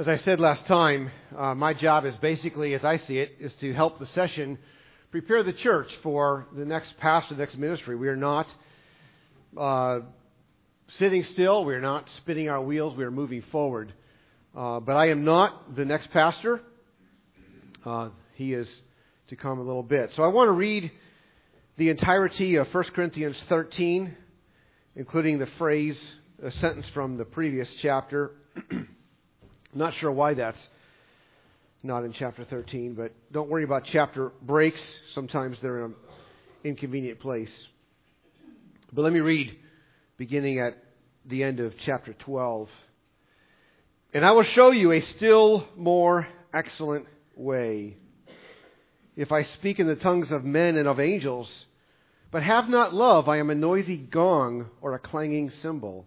As I said last time, uh, my job is basically, as I see it, is to help the session prepare the church for the next pastor, the next ministry. We are not uh, sitting still. We are not spinning our wheels. We are moving forward. Uh, but I am not the next pastor. Uh, he is to come a little bit. So I want to read the entirety of 1 Corinthians 13, including the phrase, a sentence from the previous chapter. not sure why that's not in chapter 13, but don't worry about chapter breaks. Sometimes they're in an inconvenient place. But let me read beginning at the end of chapter 12. And I will show you a still more excellent way. If I speak in the tongues of men and of angels, but have not love, I am a noisy gong or a clanging cymbal.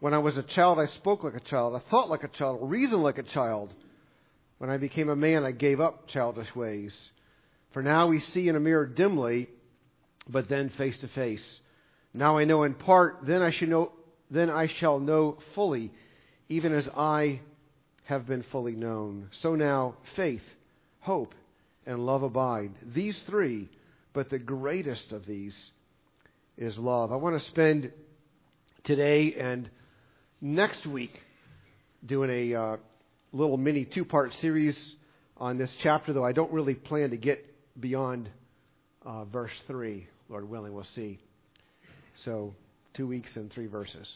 When I was a child, I spoke like a child. I thought like a child, reasoned like a child. When I became a man, I gave up childish ways. For now we see in a mirror dimly, but then face to face. Now I know in part, then I, should know, then I shall know fully, even as I have been fully known. So now faith, hope, and love abide. These three, but the greatest of these is love. I want to spend today and next week doing a uh, little mini two part series on this chapter, though I don't really plan to get beyond uh, verse 3. Lord willing, we'll see. So, two weeks and three verses.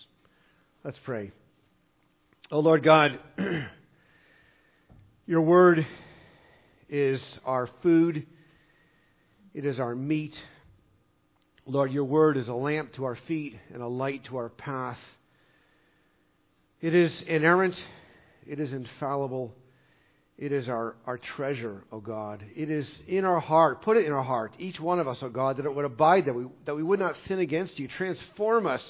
Let's pray. Oh, Lord God, your word is our food, it is our meat. Lord, your word is a lamp to our feet and a light to our path. It is inerrant. It is infallible. It is our, our treasure, O God. It is in our heart. Put it in our heart, each one of us, O God, that it would abide, that we, that we would not sin against you. Transform us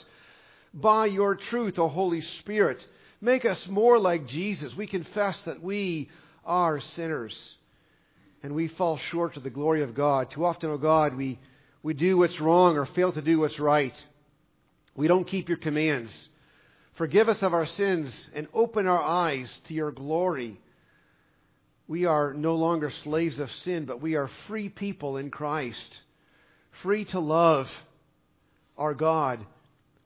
by your truth, O Holy Spirit. Make us more like Jesus. We confess that we are sinners and we fall short of the glory of God. Too often, O God, we, we do what's wrong or fail to do what's right. We don't keep your commands. Forgive us of our sins and open our eyes to your glory. We are no longer slaves of sin, but we are free people in Christ, free to love our God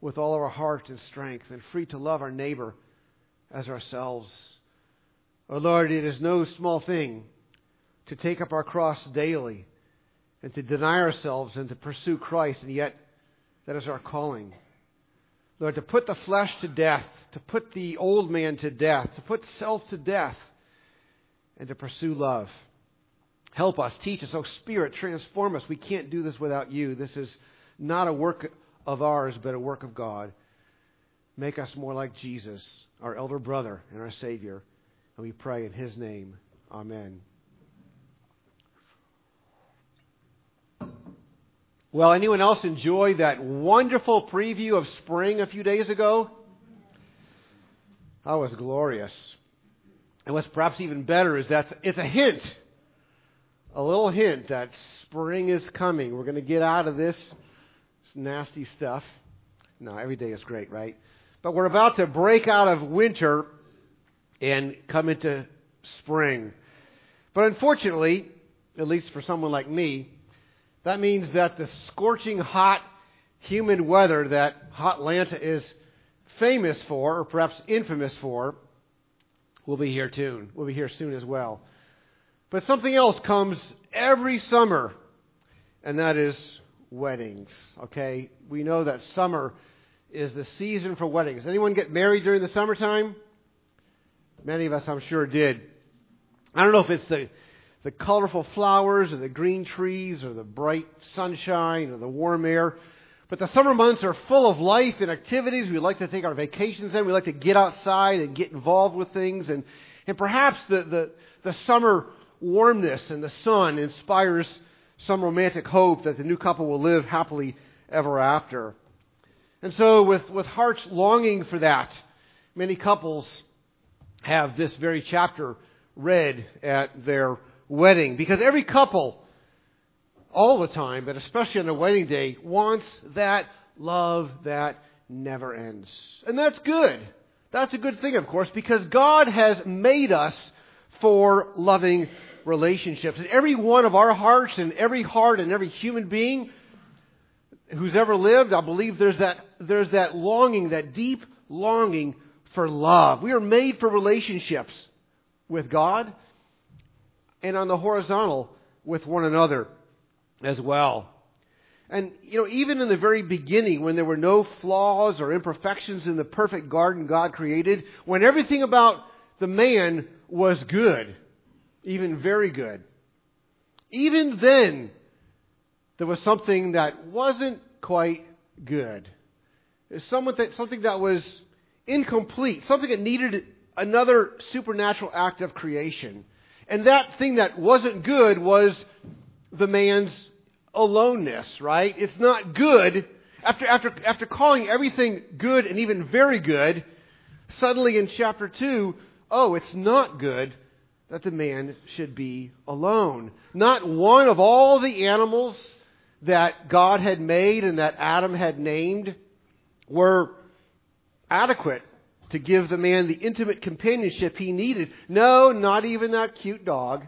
with all of our heart and strength, and free to love our neighbor as ourselves. Oh Lord, it is no small thing to take up our cross daily and to deny ourselves and to pursue Christ, and yet that is our calling. Lord, to put the flesh to death, to put the old man to death, to put self to death, and to pursue love. Help us, teach us. Oh, Spirit, transform us. We can't do this without you. This is not a work of ours, but a work of God. Make us more like Jesus, our elder brother and our Savior. And we pray in His name. Amen. Well, anyone else enjoy that wonderful preview of spring a few days ago? That was glorious. And what's perhaps even better is that it's a hint, a little hint that spring is coming. We're going to get out of this nasty stuff. No, every day is great, right? But we're about to break out of winter and come into spring. But unfortunately, at least for someone like me, that means that the scorching hot, humid weather that Hot Atlanta is famous for, or perhaps infamous for, will be here soon. Will be here soon as well. But something else comes every summer, and that is weddings. Okay? We know that summer is the season for weddings. Anyone get married during the summertime? Many of us, I'm sure, did. I don't know if it's the, the colorful flowers or the green trees or the bright sunshine or the warm air, but the summer months are full of life and activities. We like to take our vacations then. We like to get outside and get involved with things. And, and perhaps the, the, the summer warmness and the sun inspires some romantic hope that the new couple will live happily ever after. And so, with, with hearts longing for that, many couples have this very chapter read at their wedding. Because every couple, all the time, but especially on the wedding day, wants that love that never ends. And that's good. That's a good thing, of course, because God has made us for loving relationships. And every one of our hearts and every heart and every human being who's ever lived, I believe there's that, there's that longing, that deep longing for love. We are made for relationships with God and on the horizontal with one another as well. And, you know, even in the very beginning, when there were no flaws or imperfections in the perfect garden God created, when everything about the man was good, even very good, even then, there was something that wasn't quite good. There's something that was incomplete, something that needed another supernatural act of creation. And that thing that wasn't good was the man's aloneness, right? It's not good. After, after, after calling everything good and even very good, suddenly in chapter 2, oh, it's not good that the man should be alone. Not one of all the animals that God had made and that Adam had named were adequate to give the man the intimate companionship he needed. No, not even that cute dog.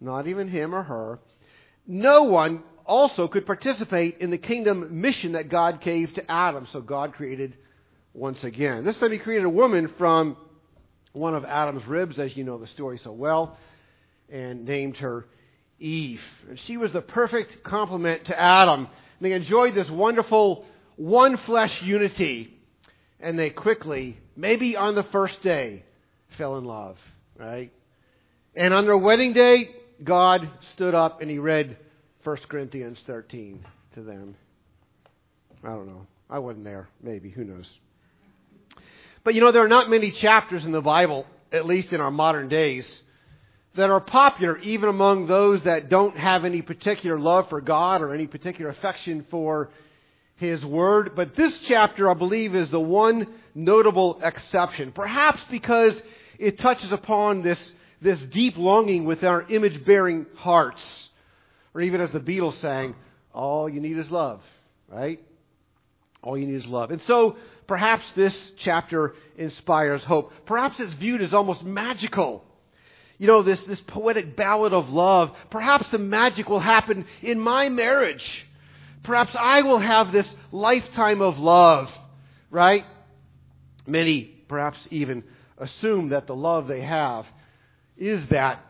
Not even him or her. No one also could participate in the kingdom mission that God gave to Adam. So God created once again. This time he created a woman from one of Adam's ribs, as you know the story so well, and named her Eve. And she was the perfect complement to Adam. And they enjoyed this wonderful one flesh unity. And they quickly maybe on the first day, fell in love, right? And on their wedding day, God stood up and he read 1 Corinthians 13 to them. I don't know. I wasn't there. Maybe. Who knows? But you know, there are not many chapters in the Bible, at least in our modern days, that are popular even among those that don't have any particular love for God or any particular affection for His Word. But this chapter, I believe, is the one notable exception. Perhaps because it touches upon this, this deep longing with our image bearing hearts. Or even as the Beatles sang, all you need is love, right? All you need is love. And so perhaps this chapter inspires hope. Perhaps it's viewed as almost magical. You know, this, this poetic ballad of love. Perhaps the magic will happen in my marriage. Perhaps I will have this lifetime of love, right? Many perhaps even assume that the love they have is that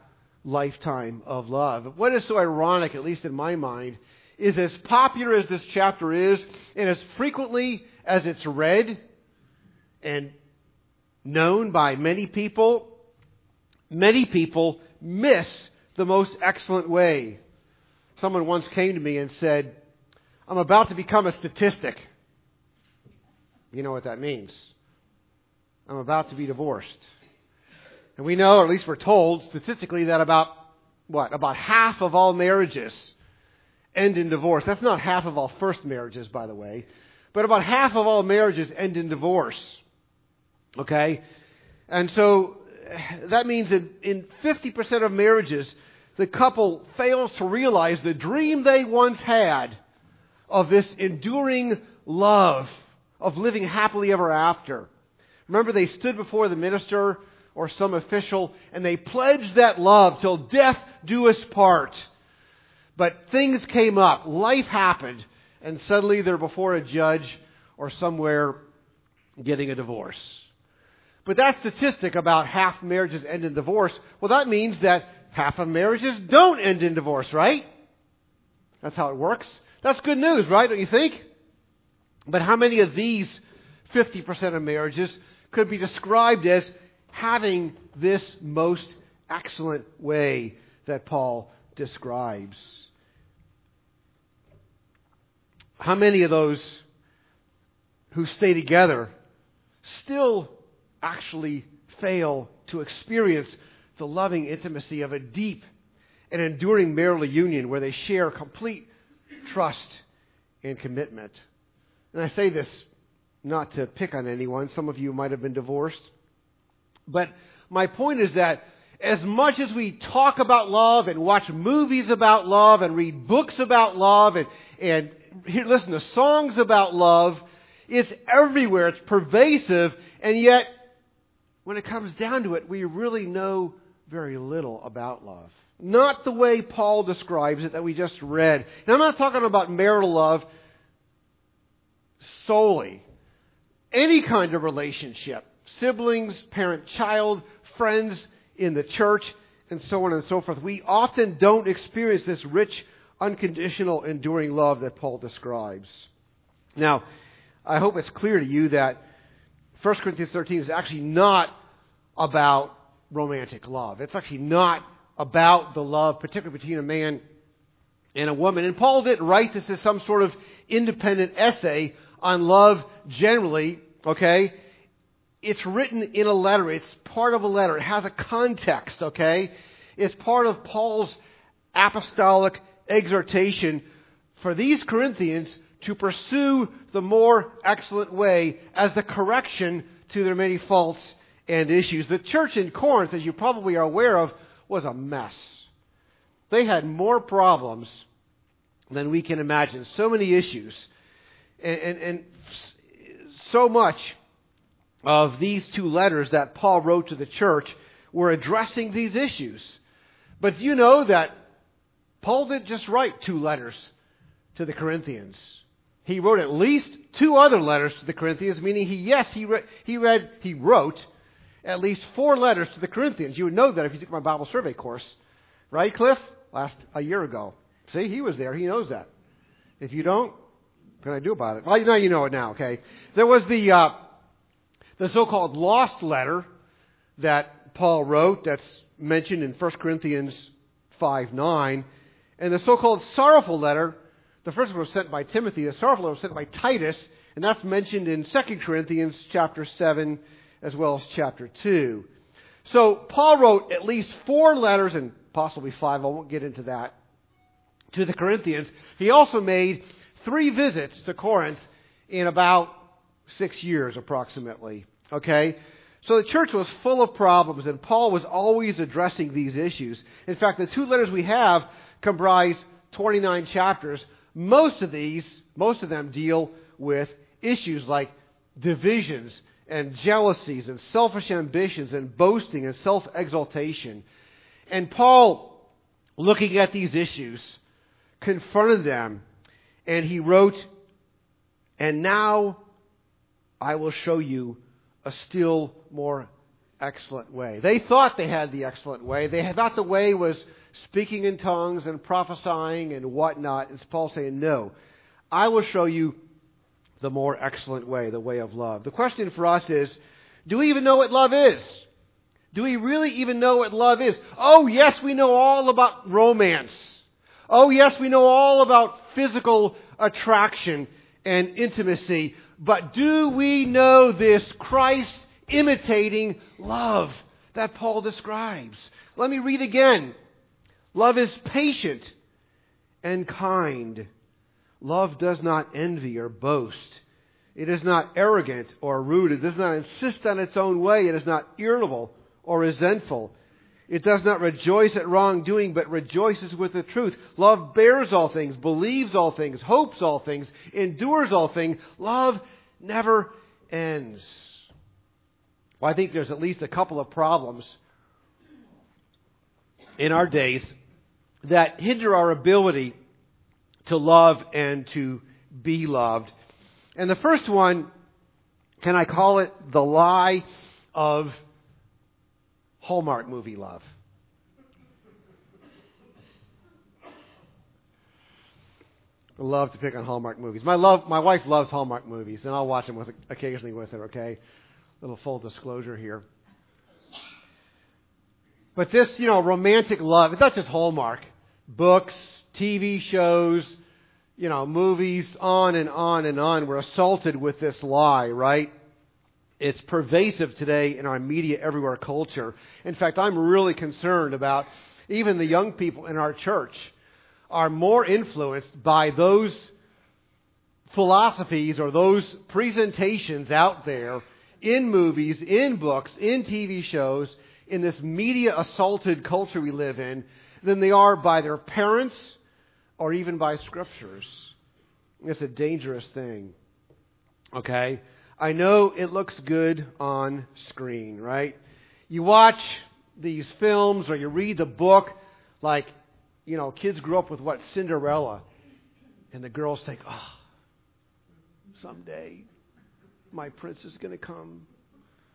lifetime of love. What is so ironic, at least in my mind, is as popular as this chapter is, and as frequently as it's read and known by many people, many people miss the most excellent way. Someone once came to me and said, I'm about to become a statistic. You know what that means. I'm about to be divorced. And we know, or at least we're told statistically, that about, what, about half of all marriages end in divorce. That's not half of all first marriages, by the way, but about half of all marriages end in divorce. Okay? And so that means that in 50% of marriages, the couple fails to realize the dream they once had of this enduring love, of living happily ever after. Remember, they stood before the minister or some official and they pledged that love till death do us part. But things came up, life happened, and suddenly they're before a judge or somewhere getting a divorce. But that statistic about half marriages end in divorce, well, that means that half of marriages don't end in divorce, right? That's how it works. That's good news, right? Don't you think? But how many of these 50% of marriages could be described as having this most excellent way that Paul describes? How many of those who stay together still actually fail to experience the loving intimacy of a deep and enduring marital union where they share complete trust and commitment. And I say this not to pick on anyone. Some of you might have been divorced. But my point is that as much as we talk about love and watch movies about love and read books about love and, and hear, listen to songs about love, it's everywhere. It's pervasive. And yet, when it comes down to it, we really know very little about love. Not the way Paul describes it that we just read. Now, I'm not talking about marital love solely. Any kind of relationship siblings, parent child, friends in the church, and so on and so forth. We often don't experience this rich, unconditional, enduring love that Paul describes. Now, I hope it's clear to you that 1 Corinthians 13 is actually not about romantic love. It's actually not about the love, particularly between a man and a woman. And Paul didn't write this as some sort of independent essay on love generally, okay? It's written in a letter. It's part of a letter. It has a context, okay? It's part of Paul's apostolic exhortation for these Corinthians to pursue the more excellent way as the correction to their many faults and issues. The church in Corinth, as you probably are aware of, was a mess. They had more problems than we can imagine. So many issues. And, and, and so much of these two letters that Paul wrote to the church were addressing these issues. But do you know that Paul didn't just write two letters to the Corinthians. He wrote at least two other letters to the Corinthians, meaning he, yes, he, re- he read, he wrote at least four letters to the Corinthians. You would know that if you took my Bible survey course. Right, Cliff? Last, a year ago. See, he was there. He knows that. If you don't, what can I do about it? Well, now you know it now, okay? There was the, uh, the so-called lost letter that Paul wrote that's mentioned in 1 Corinthians 5 9. And the so-called sorrowful letter, the first one was sent by Timothy. The sorrowful letter was sent by Titus, and that's mentioned in 2 Corinthians chapter 7 as well as chapter 2. So Paul wrote at least four letters, and possibly five, I won't get into that, to the Corinthians. He also made three visits to Corinth in about six years approximately. Okay? So the church was full of problems, and Paul was always addressing these issues. In fact, the two letters we have comprise 29 chapters. Most of these, most of them deal with issues like divisions and jealousies and selfish ambitions and boasting and self exaltation. And Paul, looking at these issues, confronted them and he wrote, And now I will show you a still more excellent way. They thought they had the excellent way. They thought the way was speaking in tongues and prophesying and whatnot. And Paul saying, No, I will show you the more excellent way, the way of love. The question for us is do we even know what love is? Do we really even know what love is? Oh, yes, we know all about romance. Oh, yes, we know all about physical attraction and intimacy. But do we know this Christ imitating love that Paul describes? Let me read again. Love is patient and kind. Love does not envy or boast. It is not arrogant or rude. It does not insist on its own way. It is not irritable or resentful. It does not rejoice at wrongdoing, but rejoices with the truth. Love bears all things, believes all things, hopes all things, endures all things. Love never ends. Well, I think there's at least a couple of problems in our days that hinder our ability to love and to be loved. And the first one, can I call it the lie of Hallmark movie love? I love to pick on Hallmark movies. My love, my wife loves Hallmark movies, and I'll watch them with, occasionally with her. Okay, little full disclosure here. But this, you know, romantic love—it's not just Hallmark. Books, TV shows, you know, movies, on and on and on. We're assaulted with this lie, right? It's pervasive today in our media everywhere culture. In fact, I'm really concerned about even the young people in our church are more influenced by those philosophies or those presentations out there in movies, in books, in TV shows, in this media assaulted culture we live in, than they are by their parents or even by scriptures. It's a dangerous thing. Okay? I know it looks good on screen, right? You watch these films or you read the book like you know, kids grew up with what? Cinderella. And the girls think, oh, someday my prince is going to come.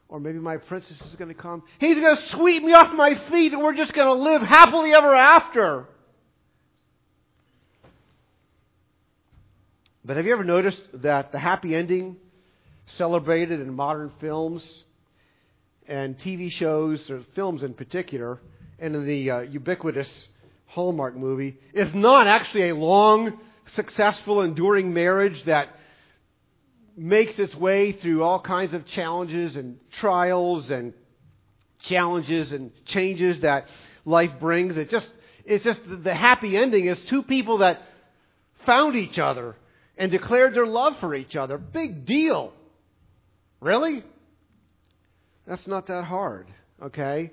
Or maybe my princess is going to come. He's going to sweep me off my feet and we're just going to live happily ever after. But have you ever noticed that the happy ending celebrated in modern films and TV shows, or films in particular, and in the uh, ubiquitous Hallmark movie is not actually a long, successful, enduring marriage that makes its way through all kinds of challenges and trials and challenges and changes that life brings. It just it's just the happy ending is two people that found each other and declared their love for each other. Big deal. Really? That's not that hard, okay?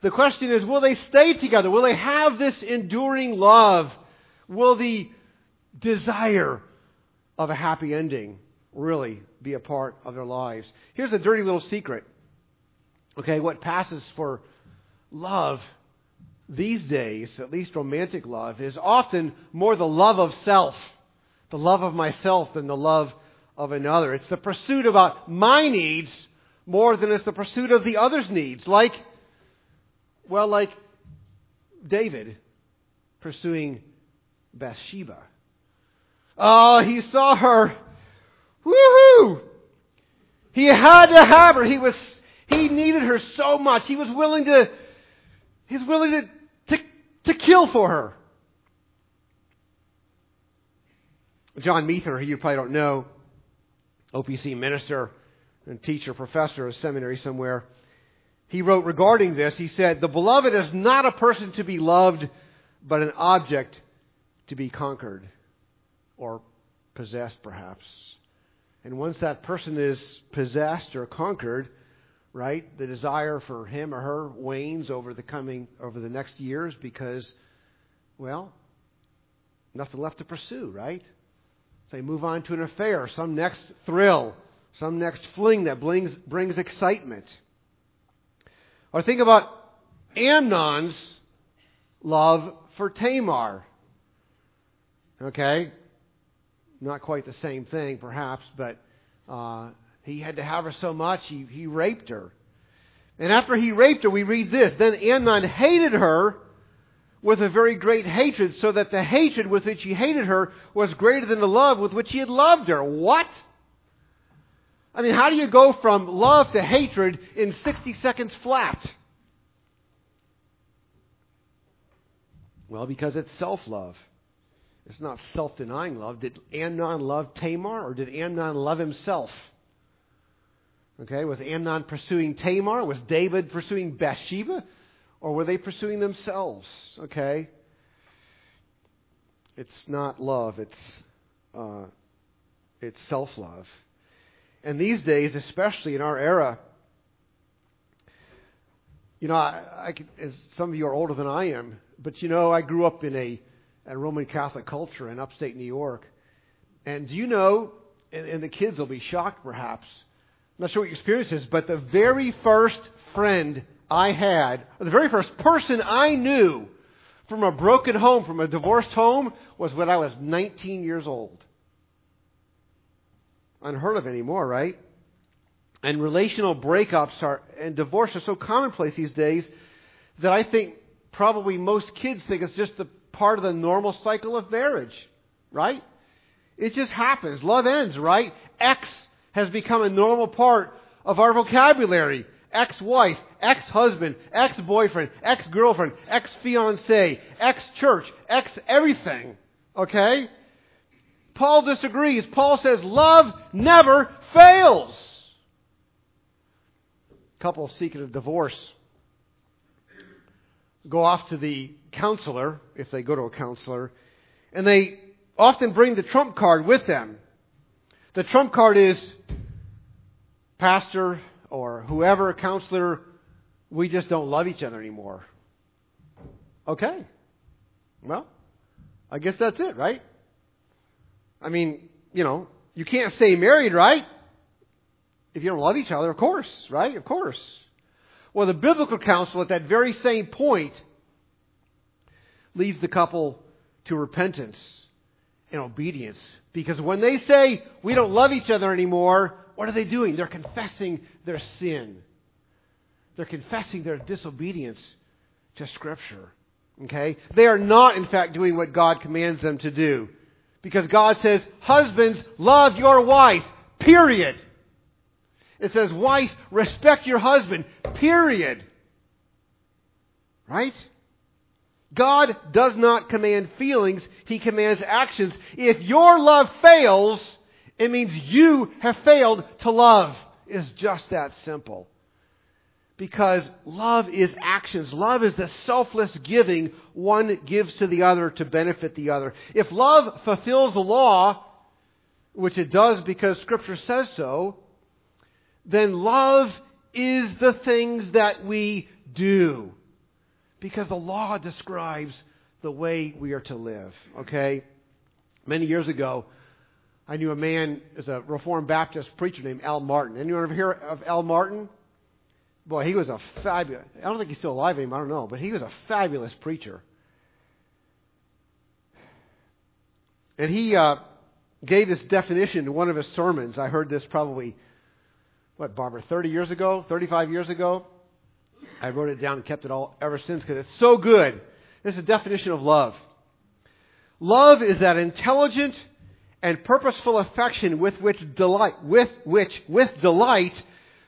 The question is, will they stay together? Will they have this enduring love? Will the desire of a happy ending really be a part of their lives? Here's a dirty little secret. Okay, what passes for love these days, at least romantic love, is often more the love of self, the love of myself than the love of another. It's the pursuit about my needs more than it's the pursuit of the other's needs. Like well, like David pursuing Bathsheba. Oh, he saw her. Woohoo! He had to have her. He was he needed her so much. He was willing to he's willing to, to, to kill for her. John Muether, who you probably don't know, OPC minister and teacher, professor of seminary somewhere, he wrote regarding this, he said, The beloved is not a person to be loved, but an object to be conquered or possessed, perhaps. And once that person is possessed or conquered, right, the desire for him or her wanes over the coming, over the next years because, well, nothing left to pursue, right? You move on to an affair, some next thrill, some next fling that brings, brings excitement. Or think about Amnon's love for Tamar. Okay? Not quite the same thing, perhaps, but uh, he had to have her so much, he, he raped her. And after he raped her, we read this Then Amnon hated her with a very great hatred, so that the hatred with which he hated her was greater than the love with which he had loved her. What? I mean, how do you go from love to hatred in 60 seconds flat? Well, because it's self love. It's not self denying love. Did Amnon love Tamar or did Amnon love himself? Okay, was Amnon pursuing Tamar? Was David pursuing Bathsheba? Or were they pursuing themselves? Okay? It's not love, it's, uh, it's self love. And these days, especially in our era, you know, I, I could, as some of you are older than I am, but you know, I grew up in a, a Roman Catholic culture in upstate New York. And do you know, and, and the kids will be shocked perhaps, I'm not sure what your experience is, but the very first friend I had, the very first person I knew from a broken home, from a divorced home, was when I was 19 years old unheard of anymore, right? And relational breakups are and divorce are so commonplace these days that I think probably most kids think it's just a part of the normal cycle of marriage. right? It just happens. Love ends, right? X has become a normal part of our vocabulary. Ex-wife, ex-husband, ex-boyfriend, ex-girlfriend, ex-fiance, ex-church, ex-everything. Okay? Paul disagrees. Paul says love never fails. Couple seeking a divorce go off to the counselor, if they go to a counselor, and they often bring the trump card with them. The trump card is pastor or whoever, counselor, we just don't love each other anymore. Okay. Well, I guess that's it, right? I mean, you know, you can't stay married, right? If you don't love each other, of course, right? Of course. Well, the biblical counsel at that very same point leads the couple to repentance and obedience. Because when they say, we don't love each other anymore, what are they doing? They're confessing their sin. They're confessing their disobedience to Scripture. Okay? They are not, in fact, doing what God commands them to do. Because God says, Husbands, love your wife. Period. It says, Wife, respect your husband. Period. Right? God does not command feelings, He commands actions. If your love fails, it means you have failed to love. It's just that simple. Because love is actions. Love is the selfless giving one gives to the other to benefit the other. If love fulfills the law, which it does because Scripture says so, then love is the things that we do because the law describes the way we are to live. Okay? Many years ago, I knew a man as a Reformed Baptist preacher named Al Martin. Anyone ever hear of Al Martin? Boy, he was a fabulous. I don't think he's still alive anymore. I don't know, but he was a fabulous preacher. And he uh, gave this definition to one of his sermons. I heard this probably, what, Barbara, 30 years ago, 35 years ago. I wrote it down and kept it all ever since because it's so good. This is a definition of love. Love is that intelligent and purposeful affection with which delight, with which, with delight,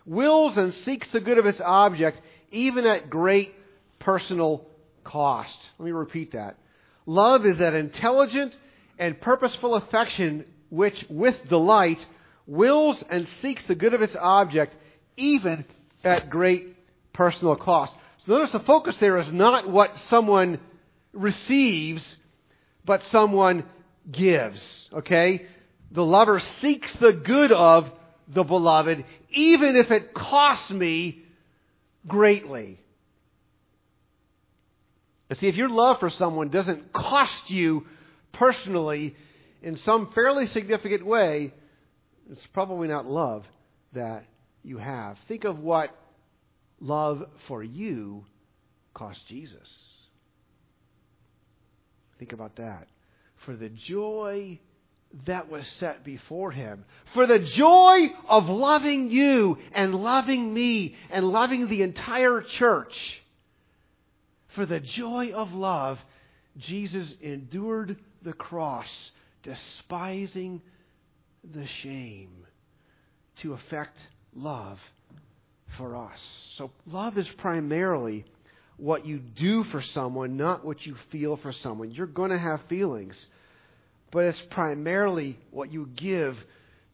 wills and seeks the good of its object, even at great personal cost. Let me repeat that. Love is that intelligent and purposeful affection which, with delight, wills and seeks the good of its object, even at great personal cost. So notice the focus there is not what someone receives, but someone gives. Okay? The lover seeks the good of the beloved, even if it costs me greatly. And see, if your love for someone doesn't cost you personally in some fairly significant way, it's probably not love that you have. Think of what love for you cost Jesus. Think about that. For the joy that was set before him, for the joy of loving you and loving me and loving the entire church, for the joy of love, Jesus endured the cross, despising the shame to effect love for us. So love is primarily what you do for someone, not what you feel for someone. You're going to have feelings, but it's primarily what you give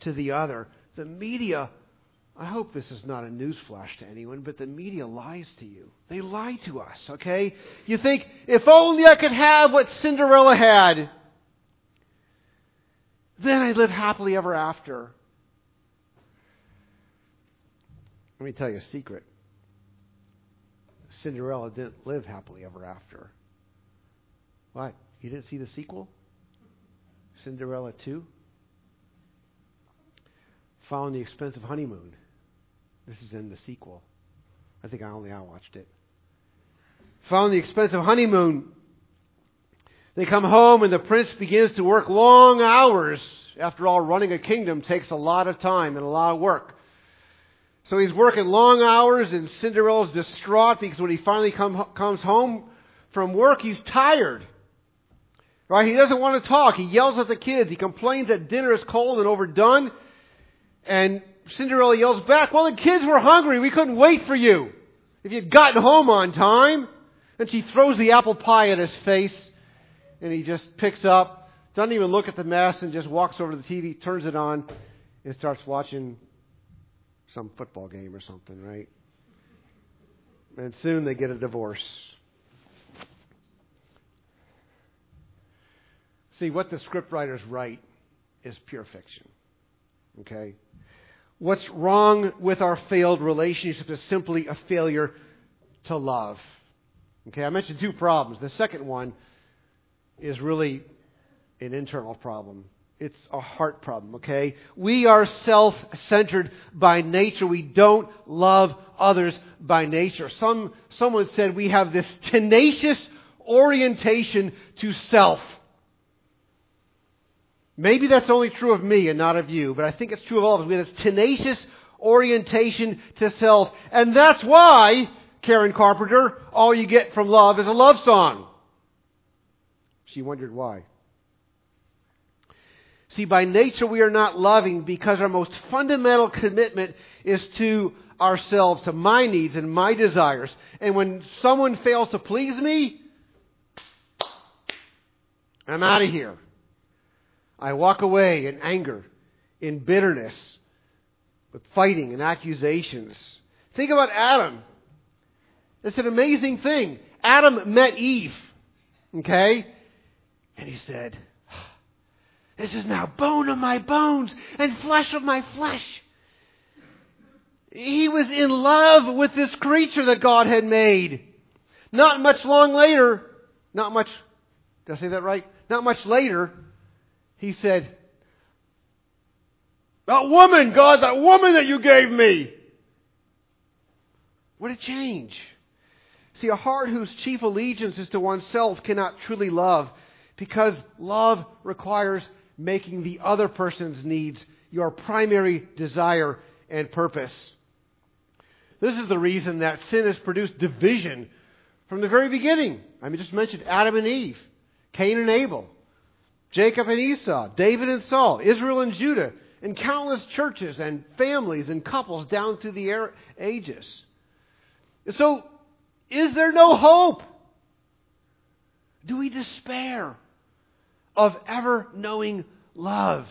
to the other. The media, I hope this is not a newsflash to anyone, but the media lies to you. They lie to us, okay? You think, if only I could have what Cinderella had, then I'd live happily ever after. Let me tell you a secret. Cinderella didn't live happily ever after. What? You didn't see the sequel? Cinderella 2? Following the expensive honeymoon. This is in the sequel. I think I only I watched it. Following the expensive honeymoon, they come home and the prince begins to work long hours. After all, running a kingdom takes a lot of time and a lot of work. So he's working long hours, and Cinderella's distraught because when he finally come, comes home from work, he's tired. Right? He doesn't want to talk. He yells at the kids. He complains that dinner is cold and overdone. And Cinderella yells back, Well, the kids were hungry. We couldn't wait for you. If you'd gotten home on time. And she throws the apple pie at his face. And he just picks up, doesn't even look at the mess, and just walks over to the TV, turns it on, and starts watching some football game or something, right? And soon they get a divorce. See, what the scriptwriters write is pure fiction. Okay? What's wrong with our failed relationship is simply a failure to love. Okay, I mentioned two problems. The second one is really an internal problem. It's a heart problem, okay? We are self centered by nature. We don't love others by nature. Some, someone said we have this tenacious orientation to self. Maybe that's only true of me and not of you, but I think it's true of all of us. We have this tenacious orientation to self. And that's why, Karen Carpenter, all you get from love is a love song. She wondered why. See, by nature we are not loving because our most fundamental commitment is to ourselves, to my needs and my desires. And when someone fails to please me, I'm out of here. I walk away in anger, in bitterness, with fighting and accusations. Think about Adam. It's an amazing thing. Adam met Eve, okay? And he said, This is now bone of my bones and flesh of my flesh. He was in love with this creature that God had made. Not much long later, not much, did I say that right? Not much later, he said, That woman, God, that woman that you gave me. What a change. See, a heart whose chief allegiance is to oneself cannot truly love because love requires making the other person's needs your primary desire and purpose. This is the reason that sin has produced division from the very beginning. I mean, just mentioned Adam and Eve, Cain and Abel, Jacob and Esau, David and Saul, Israel and Judah, and countless churches and families and couples down through the er-, ages. So, is there no hope? Do we despair of ever knowing love?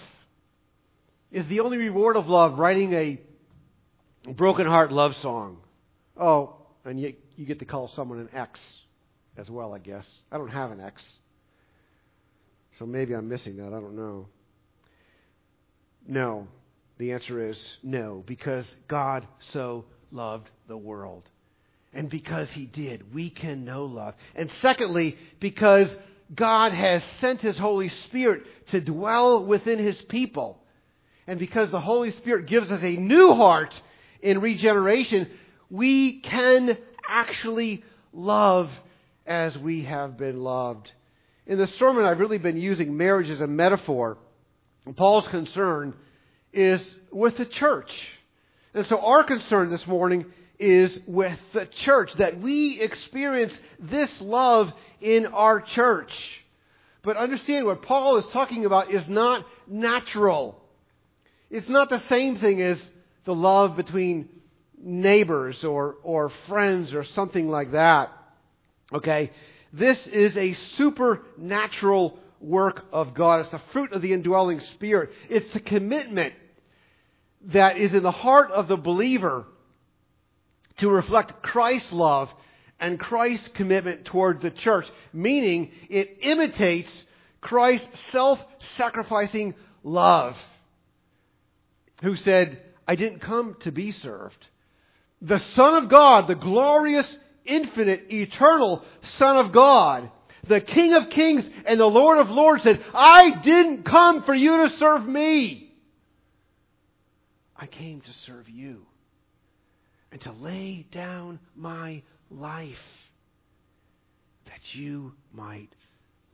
Is the only reward of love writing a broken heart love song? Oh, and you, you get to call someone an ex as well, I guess. I don't have an ex. So maybe I'm missing that. I don't know. No. The answer is no, because God so loved the world. And because He did, we can know love. And secondly, because God has sent His Holy Spirit to dwell within His people. And because the Holy Spirit gives us a new heart in regeneration, we can actually love as we have been loved in the sermon, I've really been using marriage as a metaphor. Paul's concern is with the church. And so our concern this morning is with the church, that we experience this love in our church. But understand what Paul is talking about is not natural. It's not the same thing as the love between neighbors or, or friends or something like that. Okay? This is a supernatural work of God. It's the fruit of the indwelling Spirit. It's the commitment that is in the heart of the believer to reflect Christ's love and Christ's commitment toward the church, meaning it imitates Christ's self sacrificing love, who said, I didn't come to be served. The Son of God, the glorious infinite, eternal Son of God, the King of kings and the Lord of lords said, I didn't come for you to serve me. I came to serve you and to lay down my life that you might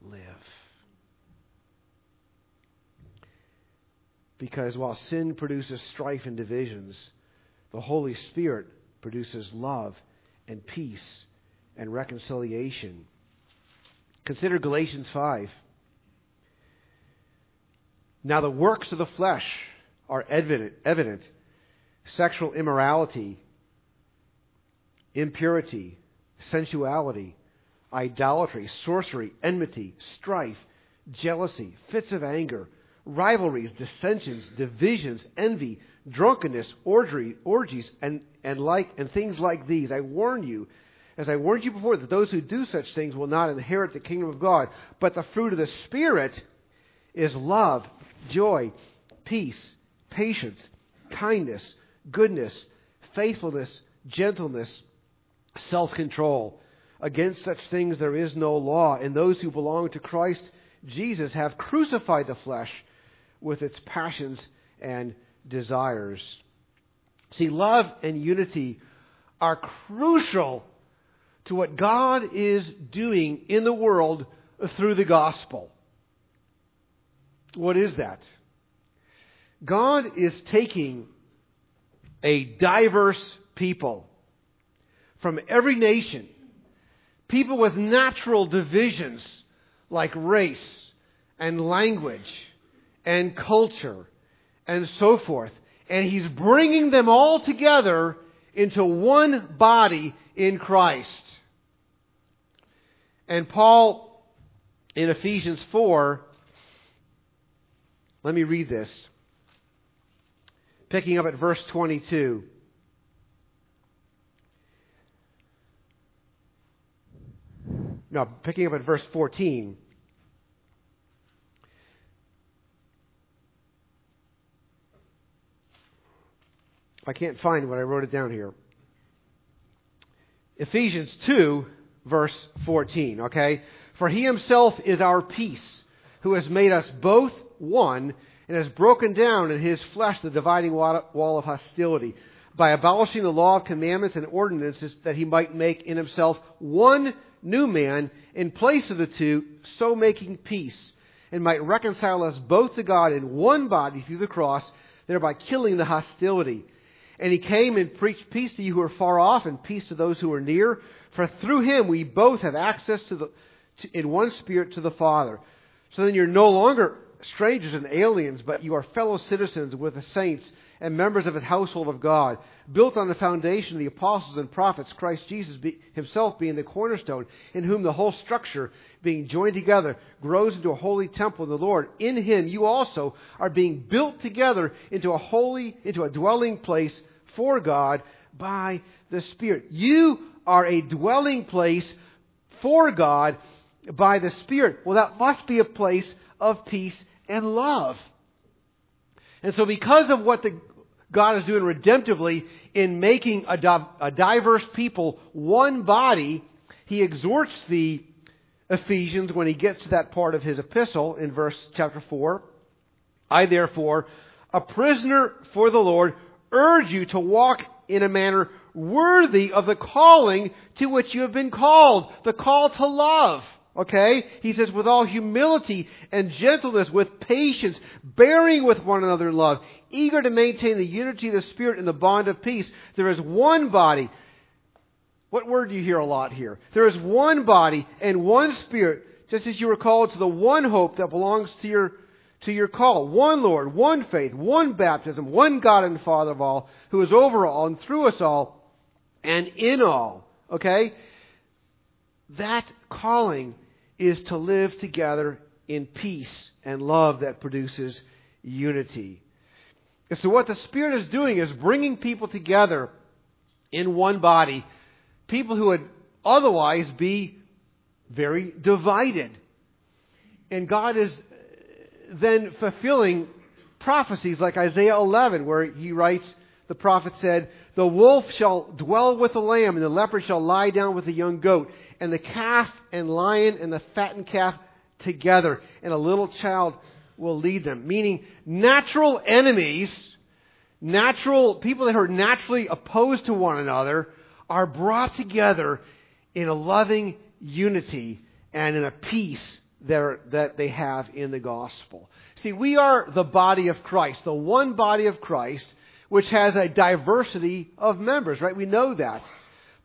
live. Because while sin produces strife and divisions, the Holy Spirit produces love and peace and reconciliation. Consider Galatians 5. Now, the works of the flesh are evident, evident sexual immorality, impurity, sensuality, idolatry, sorcery, enmity, strife, jealousy, fits of anger, rivalries, dissensions, divisions, envy, drunkenness, orgy, orgies, and, and like and things like these. I warn you, as I warned you before, that those who do such things will not inherit the kingdom of God. But the fruit of the Spirit is love, joy, peace, patience, kindness, goodness, faithfulness, gentleness, self control. Against such things there is no law, and those who belong to Christ Jesus have crucified the flesh with its passions and desires. See, love and unity are crucial to what God is doing in the world through the gospel. What is that? God is taking a diverse people from every nation, people with natural divisions like race and language and culture and so forth. And he's bringing them all together into one body in Christ. And Paul, in Ephesians 4, let me read this. Picking up at verse 22. No, picking up at verse 14. I can't find what I wrote it down here. Ephesians 2, verse 14, okay? For he himself is our peace, who has made us both one and has broken down in his flesh the dividing wall of hostility by abolishing the law of commandments and ordinances that he might make in himself one new man in place of the two, so making peace, and might reconcile us both to God in one body through the cross, thereby killing the hostility. And he came and preached peace to you who are far off and peace to those who are near. For through him we both have access to the, to, in one spirit to the Father. So then you're no longer strangers and aliens, but you are fellow citizens with the saints and members of his household of God, built on the foundation of the apostles and prophets, Christ Jesus be, himself being the cornerstone, in whom the whole structure, being joined together, grows into a holy temple in the Lord. In him you also are being built together into a holy, into a dwelling place for God by the Spirit. You are a dwelling place for God by the Spirit. Well, that must be a place of peace and love. And so, because of what the, God is doing redemptively in making a, a diverse people one body, he exhorts the Ephesians when he gets to that part of his epistle in verse chapter 4. I therefore, a prisoner for the Lord, urge you to walk in a manner worthy of the calling to which you have been called, the call to love. Okay? He says, with all humility and gentleness, with patience, bearing with one another in love, eager to maintain the unity of the Spirit in the bond of peace. There is one body. What word do you hear a lot here? There is one body and one Spirit, just as you were called to the one hope that belongs to your, to your call. One Lord, one faith, one baptism, one God and Father of all, who is over all and through us all and in all. Okay? That calling is to live together in peace and love that produces unity. And so, what the Spirit is doing is bringing people together in one body, people who would otherwise be very divided. And God is uh, then fulfilling prophecies like Isaiah 11, where he writes, the prophet said, The wolf shall dwell with the lamb, and the leopard shall lie down with the young goat, and the calf and lion and the fattened calf together, and a little child will lead them. Meaning, natural enemies, natural people that are naturally opposed to one another, are brought together in a loving unity and in a peace that they have in the gospel. See, we are the body of Christ, the one body of Christ, which has a diversity of members, right? We know that.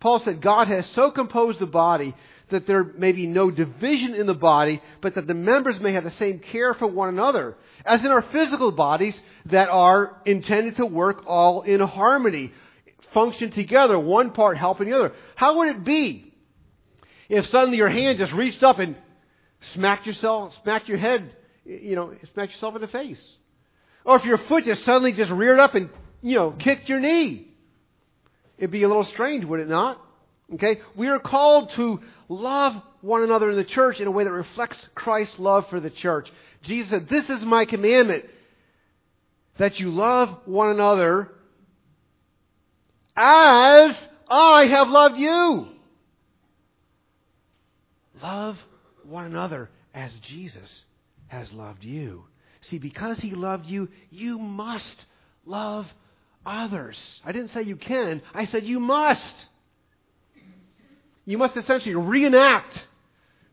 Paul said God has so composed the body that there may be no division in the body, but that the members may have the same care for one another, as in our physical bodies that are intended to work all in harmony, function together, one part helping the other. How would it be if suddenly your hand just reached up and smacked yourself, smacked your head, you know, smacked yourself in the face? Or if your foot just suddenly just reared up and, you know, kicked your knee? It'd be a little strange, would it not? Okay? We are called to love one another in the church in a way that reflects Christ's love for the church. Jesus said, This is my commandment, that you love one another as I have loved you. Love one another as Jesus has loved you. See, because he loved you, you must love others. I didn't say you can, I said you must. You must essentially reenact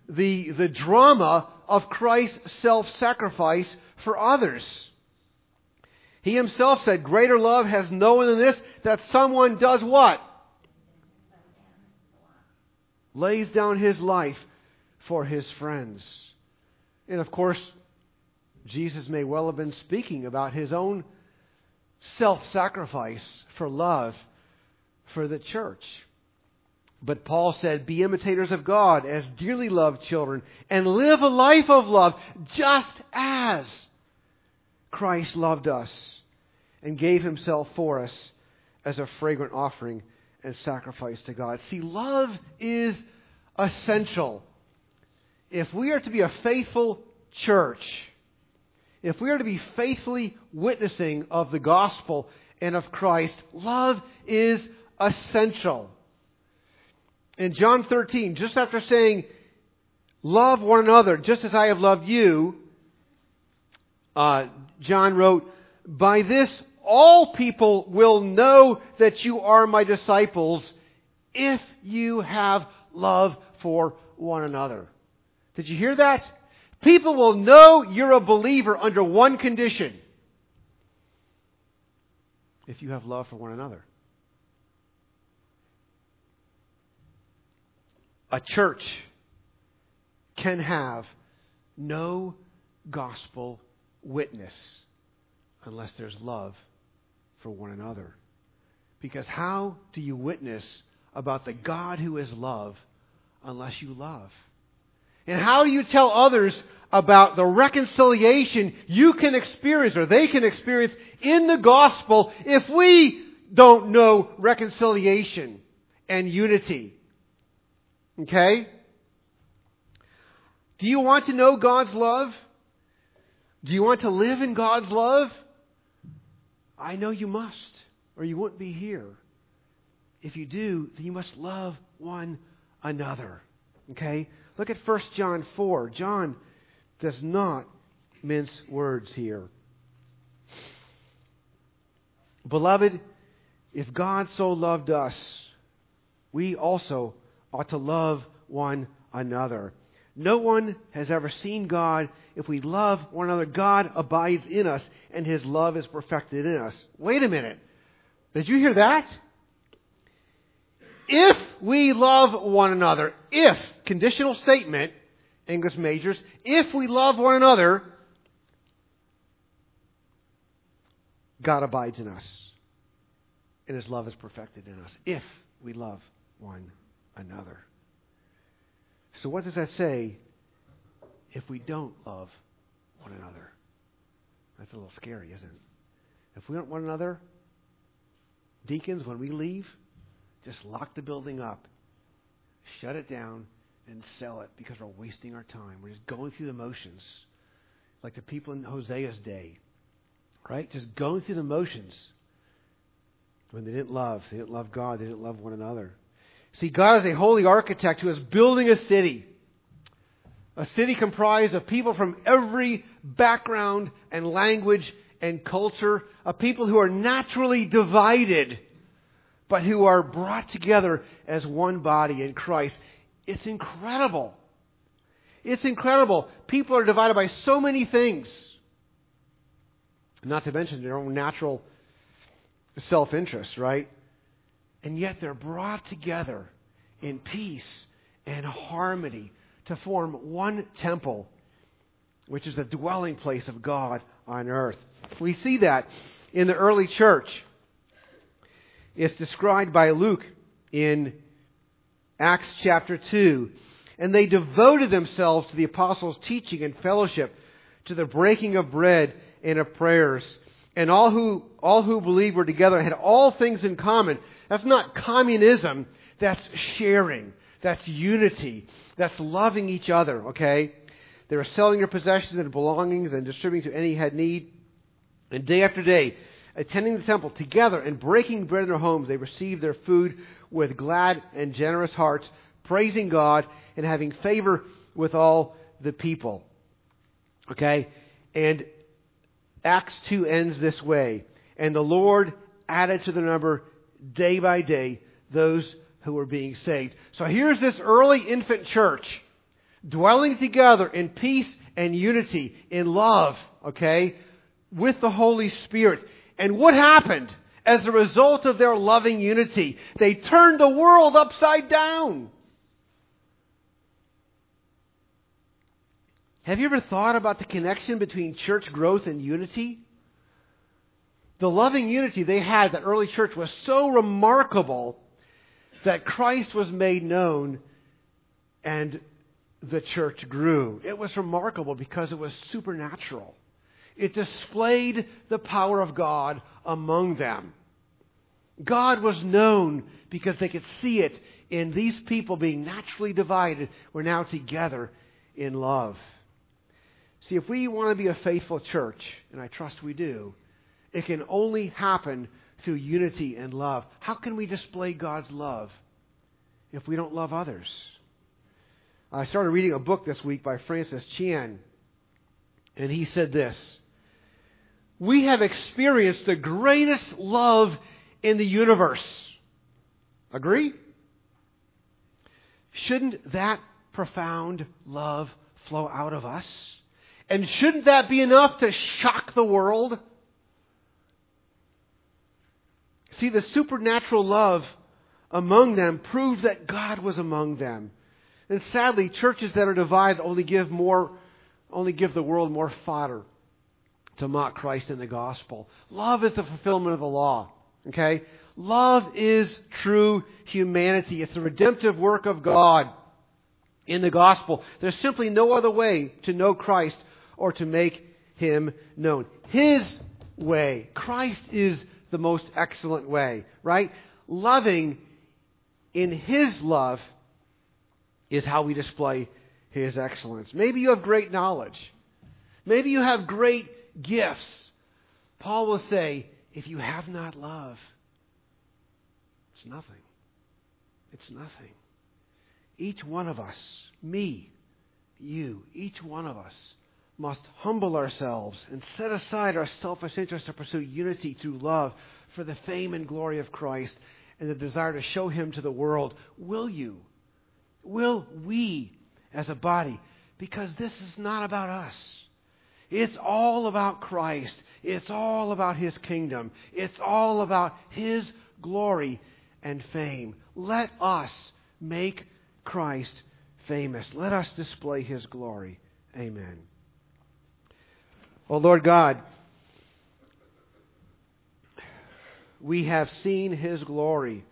the, the drama of Christ's self sacrifice for others. He himself said, Greater love has no one than this, that someone does what? Lays down his life for his friends. And of course, Jesus may well have been speaking about his own self sacrifice for love for the church. But Paul said, Be imitators of God as dearly loved children, and live a life of love, just as Christ loved us and gave himself for us as a fragrant offering and sacrifice to God. See, love is essential. If we are to be a faithful church, if we are to be faithfully witnessing of the gospel and of Christ, love is essential. In John 13, just after saying, Love one another just as I have loved you, uh, John wrote, By this all people will know that you are my disciples if you have love for one another. Did you hear that? People will know you're a believer under one condition if you have love for one another. A church can have no gospel witness unless there's love for one another. Because how do you witness about the God who is love unless you love? And how do you tell others about the reconciliation you can experience or they can experience in the gospel if we don't know reconciliation and unity? Okay? Do you want to know God's love? Do you want to live in God's love? I know you must, or you wouldn't be here. If you do, then you must love one another. Okay? Look at 1 John 4. John does not mince words here. Beloved, if God so loved us, we also ought to love one another. No one has ever seen God. If we love one another, God abides in us, and his love is perfected in us. Wait a minute. Did you hear that? If we love one another, if, conditional statement, English majors, if we love one another, God abides in us, and his love is perfected in us. If we love one another. So, what does that say if we don't love one another? That's a little scary, isn't it? If we don't love one another, deacons, when we leave, just lock the building up, shut it down, and sell it because we're wasting our time. We're just going through the motions, like the people in Hosea's day, right? Just going through the motions when they didn't love. They didn't love God. They didn't love one another. See, God is a holy architect who is building a city. A city comprised of people from every background and language and culture, of people who are naturally divided, but who are brought together as one body in Christ. It's incredible. It's incredible. People are divided by so many things, not to mention their own natural self interest, right? And yet they're brought together in peace and harmony to form one temple, which is the dwelling place of God on earth. We see that in the early church. It's described by Luke in Acts chapter 2. And they devoted themselves to the apostles' teaching and fellowship, to the breaking of bread and of prayers. And all who, all who believed were together had all things in common. That's not communism, that's sharing. That's unity. That's loving each other, okay? They were selling their possessions and belongings and distributing to any who had need. And day after day, attending the temple together and breaking bread in their homes, they received their food with glad and generous hearts, praising God and having favor with all the people. Okay? And Acts 2 ends this way. And the Lord added to the number day by day those who were being saved. So here's this early infant church dwelling together in peace and unity, in love, okay, with the Holy Spirit. And what happened as a result of their loving unity? They turned the world upside down. Have you ever thought about the connection between church growth and unity? The loving unity they had, that early church, was so remarkable that Christ was made known and the church grew. It was remarkable because it was supernatural. It displayed the power of God among them. God was known because they could see it in these people being naturally divided, were now together in love. See, if we want to be a faithful church, and I trust we do, it can only happen through unity and love. How can we display God's love if we don't love others? I started reading a book this week by Francis Chan, and he said this We have experienced the greatest love in the universe. Agree? Shouldn't that profound love flow out of us? And shouldn't that be enough to shock the world? See, the supernatural love among them proved that God was among them. And sadly, churches that are divided only give more, only give the world more fodder to mock Christ in the gospel. Love is the fulfillment of the law. Okay? Love is true humanity. It's the redemptive work of God in the gospel. There's simply no other way to know Christ or to make him known. His way. Christ is the most excellent way, right? Loving in His love is how we display His excellence. Maybe you have great knowledge. Maybe you have great gifts. Paul will say, if you have not love, it's nothing. It's nothing. Each one of us, me, you, each one of us, must humble ourselves and set aside our selfish interests to pursue unity through love for the fame and glory of Christ and the desire to show Him to the world. Will you? Will we as a body? Because this is not about us. It's all about Christ. It's all about His kingdom. It's all about His glory and fame. Let us make Christ famous. Let us display His glory. Amen. Oh, Lord God, we have seen his glory,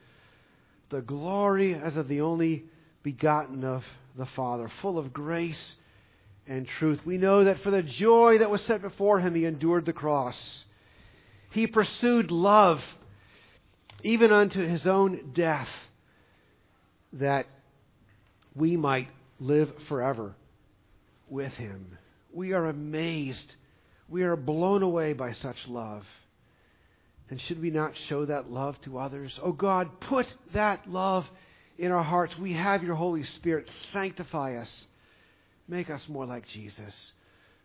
the glory as of the only begotten of the Father, full of grace and truth. We know that for the joy that was set before him, he endured the cross. He pursued love, even unto his own death, that we might live forever with him. We are amazed we are blown away by such love. And should we not show that love to others? Oh God, put that love in our hearts. We have your Holy Spirit. Sanctify us. Make us more like Jesus.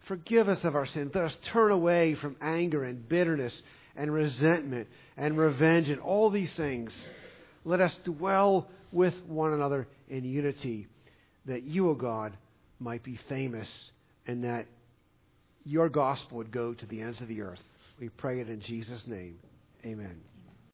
Forgive us of our sins. Let us turn away from anger and bitterness and resentment and revenge and all these things. Let us dwell with one another in unity, that you, O God, might be famous and that your gospel would go to the ends of the earth. We pray it in Jesus' name. Amen.